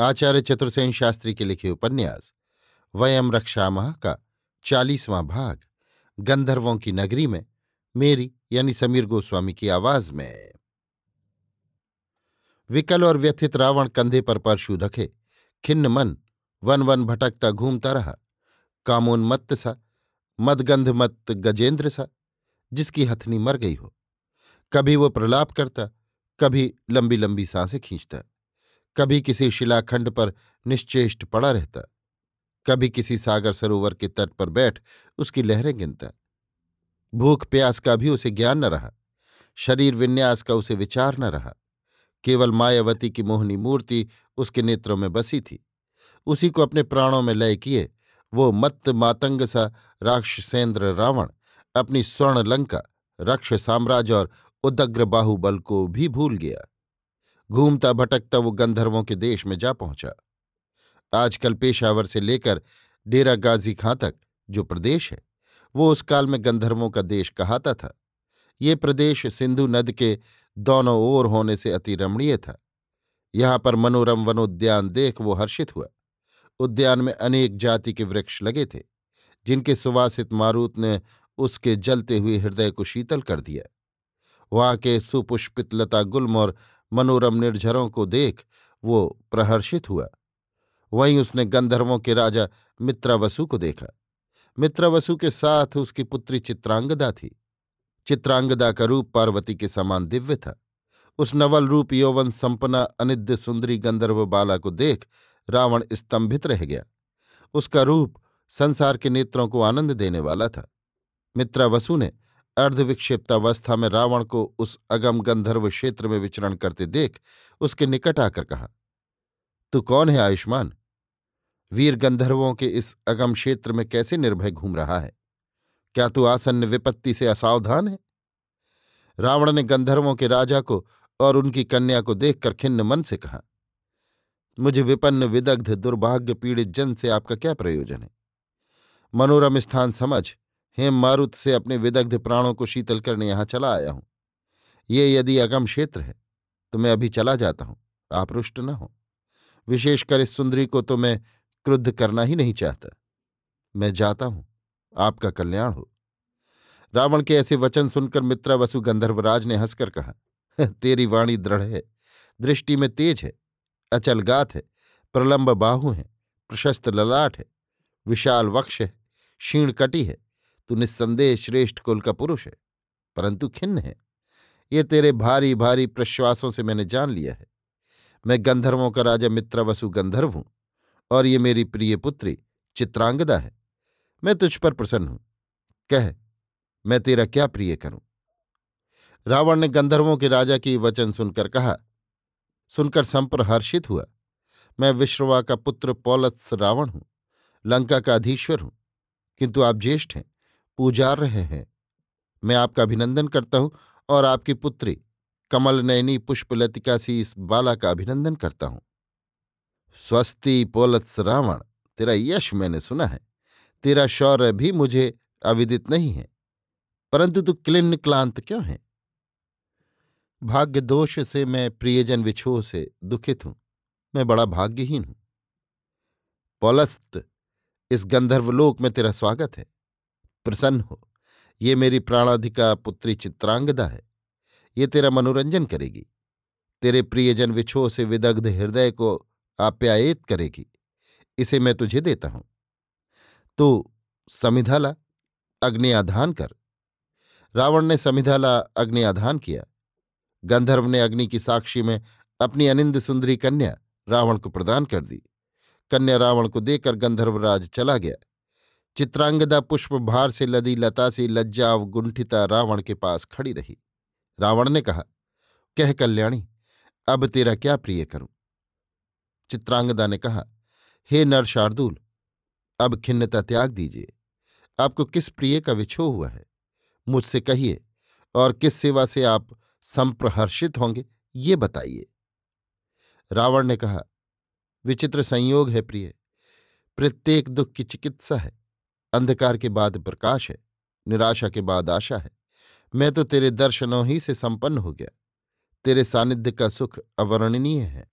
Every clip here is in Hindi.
आचार्य चतुर्सेन शास्त्री के लिखे उपन्यास, वयम रक्षामह का चालीसवां भाग, गंधर्वों की नगरी में, मेरी यानी समीर गोस्वामी की आवाज़ में। विकल और व्यथित रावण कंधे पर परशु रखे खिन्न मन, वन वन भटकता घूमता रहा। कामोन्मत्त सा, मदगंधमत्त गजेंद्र सा, जिसकी हथनी मर गई हो। कभी वो प्रलाप करता, कभी लंबी लंबी साँसें खींचता। कभी किसी शिलाखंड पर निश्चेष्ट पड़ा रहता, कभी किसी सागर सरोवर के तट पर बैठ उसकी लहरें गिनता। भूख प्यास का भी उसे ज्ञान न रहा, शरीर विन्यास का उसे विचार न रहा, केवल मायावती की मोहनी मूर्ति उसके नेत्रों में बसी थी, उसी को अपने प्राणों में लय किए, वो मत्त मातंग सा राक्षसेंद्र रावण अपनी स्वर्ण लंका रक्ष साम्राज्य और उदग्र बाहुबल को भी भूल गया। घूमता भटकता वो गंधर्वों के देश में जा पहुँचा। आजकल पेशावर से लेकर डेरा गाजी खां तक जो प्रदेश है, वो उस काल में गंधर्वों का देश कहाता था। ये प्रदेश सिंधु नद के दोनों ओर होने से अति रमणीय था। यहाँ पर मनोरम वनोद्यान देख वो हर्षित हुआ। उद्यान में अनेक जाति के वृक्ष लगे थे, जिनके सुवासित मारूत ने उसके जलते हुए हृदय को शीतल कर दिया। वहाँ के सुपुष्पित लता गुल्म और मनोरम निर्झरों को देख वो प्रहर्षित हुआ। वहीं उसने गंधर्वों के राजा मित्रावसु को देखा। मित्रावसु के साथ उसकी पुत्री चित्रांगदा थी। चित्रांगदा का रूप पार्वती के समान दिव्य था। उस नवल रूप यौवन संपना अनिद्य सुंदरी गंधर्व बाला को देख रावण स्तंभित रह गया। उसका रूप संसार के नेत्रों को आनंद देने वाला था। मित्रावसु ने अर्धविक्षिप्तावस्था में रावण को उस अगम गंधर्व क्षेत्र में विचरण करते देख उसके निकट आकर कहा, तू कौन है आयुष्मान? वीर गंधर्वों के इस अगम क्षेत्र में कैसे निर्भय घूम रहा है? क्या तू आसन्न विपत्ति से असावधान है? रावण ने गंधर्वों के राजा को और उनकी कन्या को देखकर खिन्न मन से कहा, मुझे विपन्न, विदग्ध दुर्भाग्य पीड़ित जन से आपका क्या प्रयोजन है? मनोरम स्थान समझ हेम मारुत से अपने विदग्ध प्राणों को शीतल करने यहाँ चला आया हूँ। ये यदि अगम क्षेत्र है तो मैं अभी चला जाता हूँ, आप रुष्ट न हो। विशेषकर इस सुंदरी को तो मैं क्रुद्ध करना ही नहीं चाहता। मैं जाता हूँ, आपका कल्याण हो। रावण के ऐसे वचन सुनकर मित्रा वसु गंधर्वराज ने हंसकर कहा, तेरी वाणी दृढ़ है, दृष्टि में तेज है अचल गात है, प्रलंब बाहु है, प्रशस्त ललाट है, विशाल वक्ष है, क्षीण कटी है तू निस्संदेह श्रेष्ठ कुल का पुरुष है, परंतु खिन्न है। ये तेरे भारी भारी प्रश्वासों से मैंने जान लिया है। मैं गंधर्वों का राजा मित्रवसु गंधर्व हूँ, और ये मेरी प्रिय पुत्री चित्रांगदा है। मैं तुझ पर प्रसन्न हूँ। कह, मैं तेरा क्या प्रिय करूँ? रावण ने गंधर्वों के राजा की वचन सुनकर कहा, सुनकर संप्र हर्षित हुआ, मैं विश्ववा का पुत्र पौलत्स रावण हूँ, लंका का अधीश्वर हूँ, किंतु आप ज्येष्ठ हैं। पूजार रहे हैं। मैं आपका अभिनंदन करता हूँ और आपकी पुत्री कमल नयनी पुष्पलतिका सी इस बाला का अभिनंदन करता हूँ। स्वस्ति पोलत्स रावण तेरा यश मैंने सुना है। तेरा शौर्य भी मुझे अविदित नहीं है। परंतु तू क्लिन्न क्लांत क्यों है? भाग्य दोष से मैं प्रियजन विछोह से दुखित हूँ। मैं बड़ा भाग्यहीन हूँ। पौलस्त, इस गंधर्वलोक में तेरा स्वागत है। प्रसन्न हो। ये मेरी प्राणाधिका पुत्री चित्रांगदा है। ये तेरा मनोरंजन करेगी। तेरे प्रियजन विछोह से विदग्ध हृदय को आप्यायित करेगी। इसे मैं तुझे देता हूँ। तो समिधाला अग्नियाधान कर। रावण ने समिधाला अग्नियाधान किया। गंधर्व ने अग्नि की साक्षी में अपनी अनिंद सुंदरी कन्या रावण को प्रदान कर दी। कन्या रावण को देकर गंधर्वराज चला गया। चित्रांगदा पुष्प भार से लदी, लता से लज्जा गुंठिता रावण के पास खड़ी रही। रावण ने कहा, कह कल्याणी, अब तेरा क्या प्रिय करूँ? चित्रांगदा ने कहा, हे नर शार्दूल अब खिन्नता त्याग दीजिए। आपको किस प्रिय का विछो हुआ है? मुझसे कहिए, और किस सेवा से आप संप्रहर्षित होंगे, ये बताइए। रावण ने कहा, विचित्र संयोग है प्रिय। प्रत्येक दुख की चिकित्सा है। अंधकार के बाद प्रकाश है, निराशा के बाद आशा है। मैं तो तेरे दर्शनों ही से संपन्न हो गया। तेरे सानिध्य का सुख अवर्णनीय है।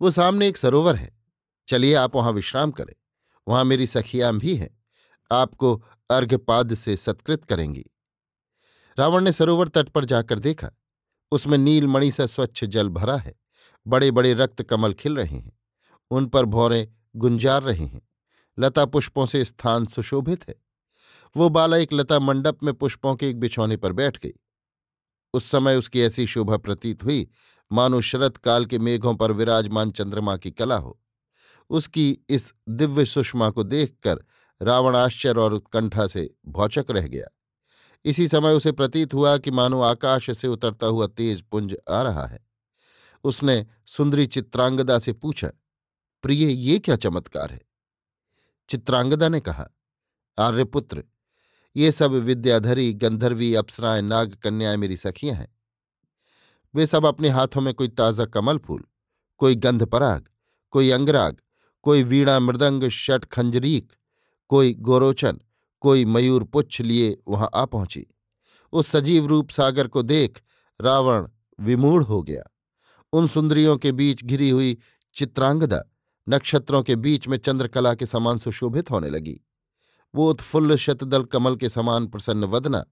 वो सामने एक सरोवर है। चलिए आप वहाँ विश्राम करें। वहाँ मेरी सखियाँ भी हैं। आपको अर्घपाद से सत्कृत करेंगी। रावण ने सरोवर तट पर जाकर देखा। उसमें नीलमणि सा स्वच्छ जल भरा है। बड़े बड़े रक्त कमल खिल रहे हैं। उन पर भौरे गुंजार रहे हैं। लता पुष्पों से स्थान सुशोभित है। वो बाला एक लता मंडप में पुष्पों के एक बिछौने पर बैठ गई। उस समय उसकी ऐसी शोभा प्रतीत हुई, मानो शरत काल के मेघों पर विराजमान चंद्रमा की कला हो। उसकी इस दिव्य सुषमा को देखकर रावण आश्चर्य और उत्कंठा से भौचक रह गया। इसी समय उसे प्रतीत हुआ कि मानो आकाश से उतरता हुआ तेज पुंज आ रहा है। उसने सुंदरी चित्रांगदा से पूछा, प्रिय, ये क्या चमत्कार है? चित्रांगदा ने कहा, आर्यपुत्र, ये सब विद्याधरी, गंधर्वी, अप्सराएँ, नाग कन्याएँ मेरी सखियाँ हैं। वे सब अपने हाथों में कोई ताज़ा कमल फूल, कोई गंधपराग कोई अंगराग, कोई वीणा मृदंग, शट खंजरीक, कोई गोरोचन, कोई मयूर पुच्छ लिए वहाँ आ पहुँची। उस सजीव रूप सागर को देख रावण विमूढ़ हो गया। उन सुंदरियों के बीच घिरी हुई चित्रांगदा नक्षत्रों के बीच में चंद्रकला के समान सुशोभित होने लगी। वो उत्फुल्ल शतदल कमल के समान प्रसन्न वदना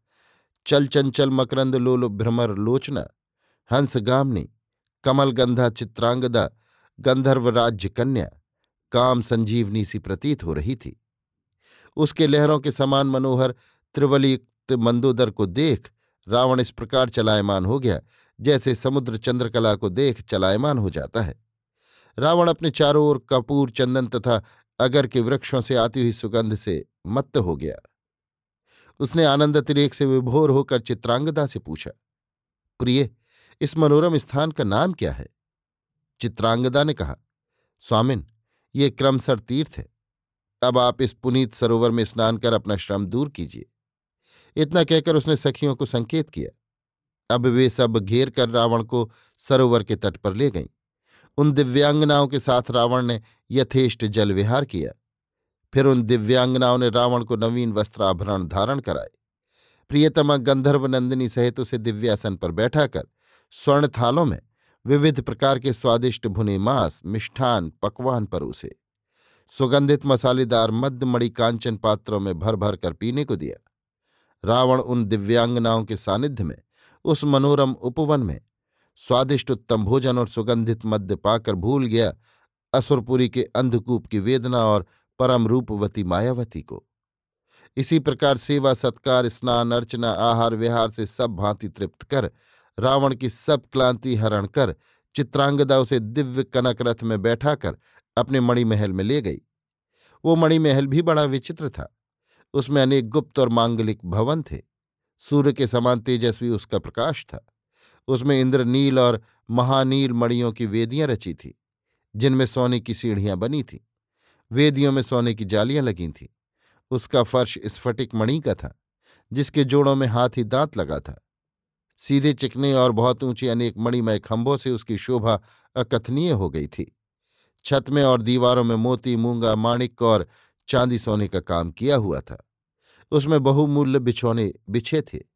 चल चंचल मकरंद लोल भ्रमर लोचना हंस गामनी कमल गंधा चित्रांगदा, गंधर्व राज्य कन्या, काम संजीवनी सी प्रतीत हो रही थी। उसके लहरों के समान मनोहर त्रिवलियुक्त मंदोदर को देख रावण इस प्रकार चलायमान हो गया, जैसे समुद्र चंद्रकला को देख चलायमान हो जाता है। रावण अपने चारों ओर कपूर, चंदन तथा अगर के वृक्षों से आती हुई सुगंध से मत्त हो गया। उसने आनंद अतिरेक से विभोर होकर चित्रांगदा से पूछा, प्रिय, इस मनोरम स्थान का नाम क्या है? चित्रांगदा ने कहा, स्वामिन, ये क्रमसर तीर्थ है। अब आप इस पुनीत सरोवर में स्नान कर अपना श्रम दूर कीजिए। इतना कहकर उसने सखियों को संकेत किया। अब वे सब घेर कर रावण को सरोवर के तट पर ले गईं। उन दिव्यांगनाओं के साथ रावण ने यथेष्ट जल विहार किया। फिर उन दिव्यांगनाओं ने रावण को नवीन वस्त्राभरण धारण कराए। प्रियतमा गंधर्व नंदिनी सहित उसे दिव्यासन पर बैठाकर स्वर्ण थालों में विविध प्रकार के स्वादिष्ट भुने मांस, मिष्ठान, पकवान पर उसे। सुगंधित मसालेदार मद्यमणि कांचन पात्रों में भर भर कर पीने को दिया। रावण उन दिव्यांगनाओं के सानिध्य में उस मनोरम उपवन में स्वादिष्ट उत्तम भोजन और सुगंधित मद्य पाकर भूल गया असुरपुरी के अंधकूप की वेदना और परम रूपवती मायावती को। इसी प्रकार सेवा, सत्कार, स्नान, अर्चना, आहार, विहार से सब भांति तृप्त कर, रावण की सब क्लांति हरण कर, चित्रांगदा उसे दिव्य कनक रथ में बैठा कर अपने मणिमहल में ले गई। वो मणिमहल भी बड़ा विचित्र था। उसमें अनेक गुप्त और मांगलिक भवन थे। सूर्य के समान तेजस्वी उसका प्रकाश था। उसमें इंद्रनील और महानील मणियों की वेदियाँ रची थी, जिनमें सोने की सीढ़ियाँ बनी थीं। वेदियों में सोने की जालियाँ लगी थीं। उसका फर्श स्फटिक मणि का था, जिसके जोड़ों में हाथी दांत लगा था। सीधे चिकने और बहुत ऊँचे अनेक मणिमय खंभों से उसकी शोभा अकथनीय हो गई थी। छत में और दीवारों में मोती, मूँगा माणिक और चांदी सोने का काम किया हुआ था। उसमें बहुमूल्य बिछौने बिछे थे।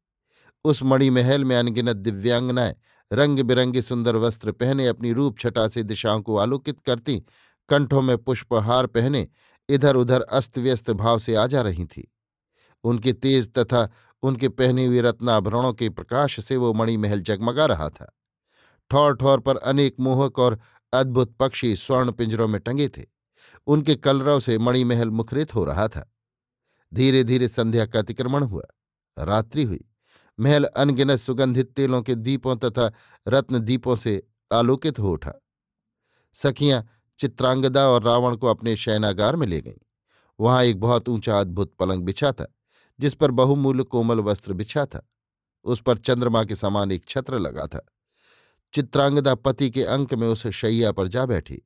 उस मणिमहल में अनगिनत दिव्यांगनाएँ रंग बिरंगे सुंदर वस्त्र पहने अपनी रूप छटा से दिशाओं को आलोकित करती, कंठों में पुष्पहार पहने इधर उधर अस्त व्यस्त भाव से आ जा रही थी। उनके तेज तथा उनके पहने हुए रत्नाभरणों के प्रकाश से वो मणिमहल जगमगा रहा था। ठौर ठौर पर अनेक मोहक और अद्भुत पक्षी स्वर्ण पिंजरों में टंगे थे। उनके कलरव से मणिमहल मुखरित हो रहा था। धीरे धीरे संध्या का अतिक्रमण हुआ। रात्रि हुई। महल अनगिनत सुगंधित तेलों के दीपों तथा रत्न दीपों से आलोकित हो उठा। सखियाँ चित्रांगदा और रावण को अपने शयनागार में ले गईं। वहाँ एक बहुत ऊँचा अद्भुत पलंग बिछा था, जिस पर बहुमूल्य कोमल वस्त्र बिछा था। उस पर चंद्रमा के समान एक छत्र लगा था। चित्रांगदा पति के अंक में उस शैया पर जा बैठी।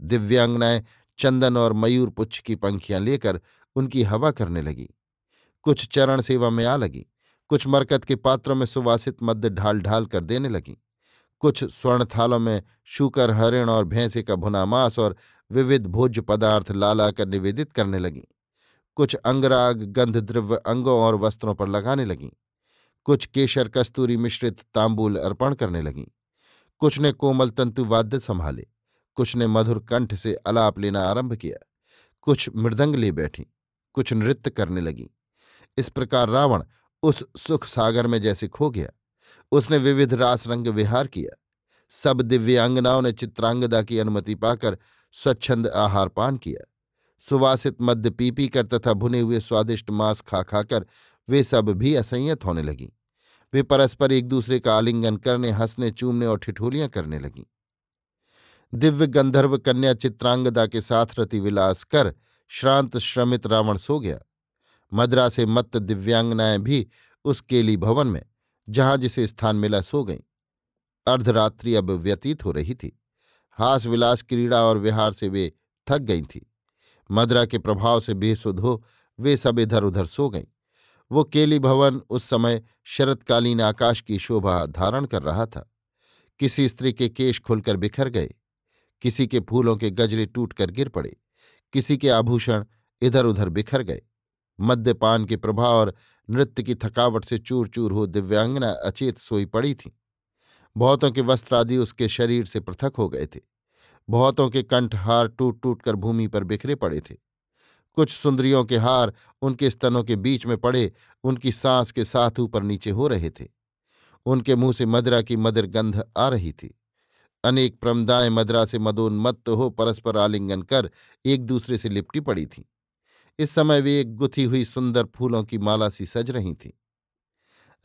दिव्यांगनाएँ चंदन और मयूर पुच्छ की पंखियाँ लेकर उनकी हवा करने लगी। कुछ चरण सेवा में आ लगी। कुछ मरकत के पात्रों में सुवासित मद्य ढाल ढाल कर देने लगी। कुछ स्वर्ण थालों में शूकर, हरिण और भैंसे का भुना मांस और विविध भोज्य पदार्थ लाला कर निवेदित करने लगीं। कुछ अंगराग गंध द्रव्य अंगों और वस्त्रों पर लगाने लगीं। कुछ केशर कस्तूरी मिश्रित तांबूल अर्पण करने लगीं। कुछ ने कोमल तंतु वाद्य संभाले। कुछ ने मधुर कंठ से अलाप लेना आरंभ किया। कुछ मृदंग ले बैठी। कुछ नृत्य करने लगी। इस प्रकार रावण उस सुख सागर में जैसे खो गया। उसने विविध रास रंग विहार किया। सब दिव्यांगनाओं ने चित्रांगदा की अनुमति पाकर स्वच्छंद आहार पान किया। सुवासित मद्य पी पी कर तथा भुने हुए स्वादिष्ट मांस खा खाकर वे सब भी असंयत होने लगीं। वे परस्पर एक दूसरे का आलिंगन करने, हंसने, चूमने और ठिठोलियाँ करने लगीं। दिव्य गंधर्व कन्या चित्रांगदा के साथ रतिविलास कर श्रांत श्रमित रावण सो गया। मद्रा से मत्त दिव्यांगनाएँ भी उस केली भवन में, जहाँ जिसे स्थान मिला, सो गईं। अर्धरात्रि अब व्यतीत हो रही थी। हास विलास क्रीड़ा और विहार से वे थक गई थी। मदरा के प्रभाव से बेसुध हो वे सब इधर उधर सो गईं। वो केली भवन उस समय शरतकालीन आकाश की शोभा धारण कर रहा था। किसी स्त्री के केश खुलकर बिखर गए, किसी के फूलों के गजरे टूटकर गिर पड़े, किसी के आभूषण इधर उधर बिखर गए। मद्यपान के प्रभाव और नृत्य की थकावट से चूर चूर हो दिव्यांगना अचेत सोई पड़ी थी। बहुतों के वस्त्र आदि उसके शरीर से पृथक हो गए थे। बहुतों के कंठ हार टूट टूट कर भूमि पर बिखरे पड़े थे। कुछ सुंदरियों के हार उनके स्तनों के बीच में पड़े, उनकी सांस के साथ ऊपर नीचे हो रहे थे। उनके मुँह से मदरा की मदिर गंध आ रही थी। अनेक प्रमदाएँ मदरा से मदोन्मत्त हो परस्पर आलिंगन कर एक दूसरे से लिपटी पड़ी थीं। इस समय वे एक गुथी हुई सुंदर फूलों की माला सी सज रही थी।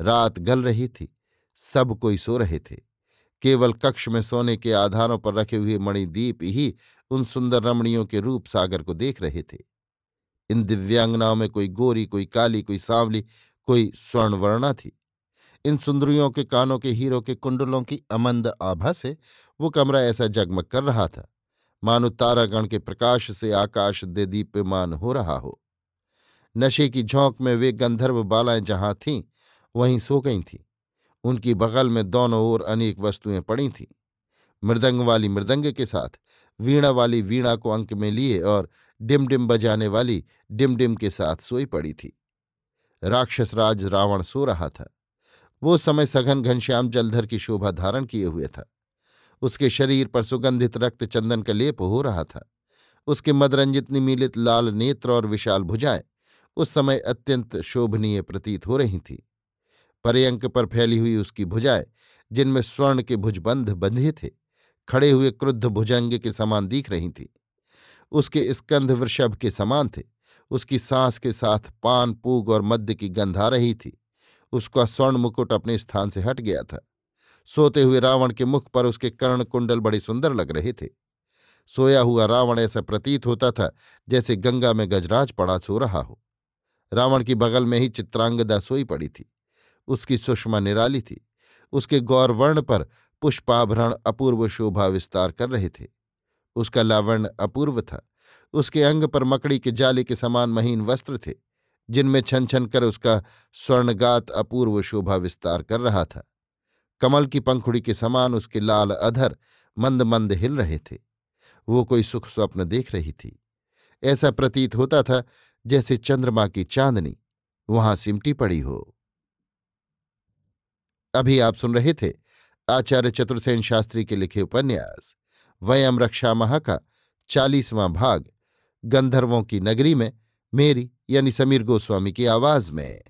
रात गल रही थी, सब कोई सो रहे थे। केवल कक्ष में सोने के आधारों पर रखे हुए मणिदीप ही उन सुंदर रमणियों के रूप सागर को देख रहे थे। इन दिव्यांगनाओं में कोई गोरी, कोई काली, कोई सांवली, कोई स्वर्णवर्णा थी। इन सुंदरियों के कानों के हीरो के कुंडलों की अमंद आभा से वो कमरा ऐसा जगमग कर रहा था। मानो तारागण के प्रकाश से आकाश दे दीप्यमान हो रहा हो। नशे की झोंक में वे गंधर्व बालाएँ जहाँ थीं, वहीं सो गई थीं। उनकी बगल में दोनों ओर अनेक वस्तुएँ पड़ी थीं। मृदंग वाली मृदंग के साथ, वीणा वाली वीणा को अंक में लिए और डिम डिम बजाने वाली डिम डिम के साथ सोई पड़ी थी। राक्षस राज रावण सो रहा था। वो समय सघन घनश्याम जलधर की शोभा धारण किए हुए था। उसके शरीर पर सुगंधित रक्त चंदन का लेप हो रहा था। उसके मदरंजित निमीलित लाल नेत्र और विशाल भुजाएँ उस समय अत्यंत शोभनीय प्रतीत हो रही थी। पर्यंक पर फैली हुई उसकी भुजाएँ, जिनमें स्वर्ण के भुजबंध बंधे थे, खड़े हुए क्रुद्ध भुजंग के समान दिख रही थी। उसके स्कंध वृषभ के समान थे, उसकी सांस के साथ पान, पूग और मद्य की गंध आ रही थी। उसका स्वर्ण मुकुट अपने स्थान से हट गया था। सोते हुए रावण के मुख पर उसके कर्ण कुंडल बड़े सुंदर लग रहे थे। सोया हुआ रावण ऐसा प्रतीत होता था, जैसे गंगा में गजराज पड़ा सो रहा हो। रावण की बगल में ही चित्रांगदा सोई पड़ी थी। उसकी सुषमा निराली थी। उसके गौरवर्ण पर पुष्पाभरण अपूर्व शोभा विस्तार कर रहे थे। उसका लावण्य अपूर्व था। उसके अंग पर मकड़ी के जाले के समान महीन वस्त्र थे, जिनमें छन छन कर उसका स्वर्णगात अपूर्व शोभा विस्तार कर रहा था। कमल की पंखुड़ी के समान उसके लाल अधर मंद मंद हिल रहे थे। वो कोई सुख स्वप्न देख रही थी। ऐसा प्रतीत होता था जैसे चंद्रमा की चांदनी वहाँ सिमटी पड़ी हो। अभी आप सुन रहे थे आचार्य चतुर्सेन शास्त्री के लिखे उपन्यास, वयम रक्षा महा का चालीसवां भाग, गंधर्वों की नगरी में मेरी यानी समीर गोस्वामी की आवाज़ में।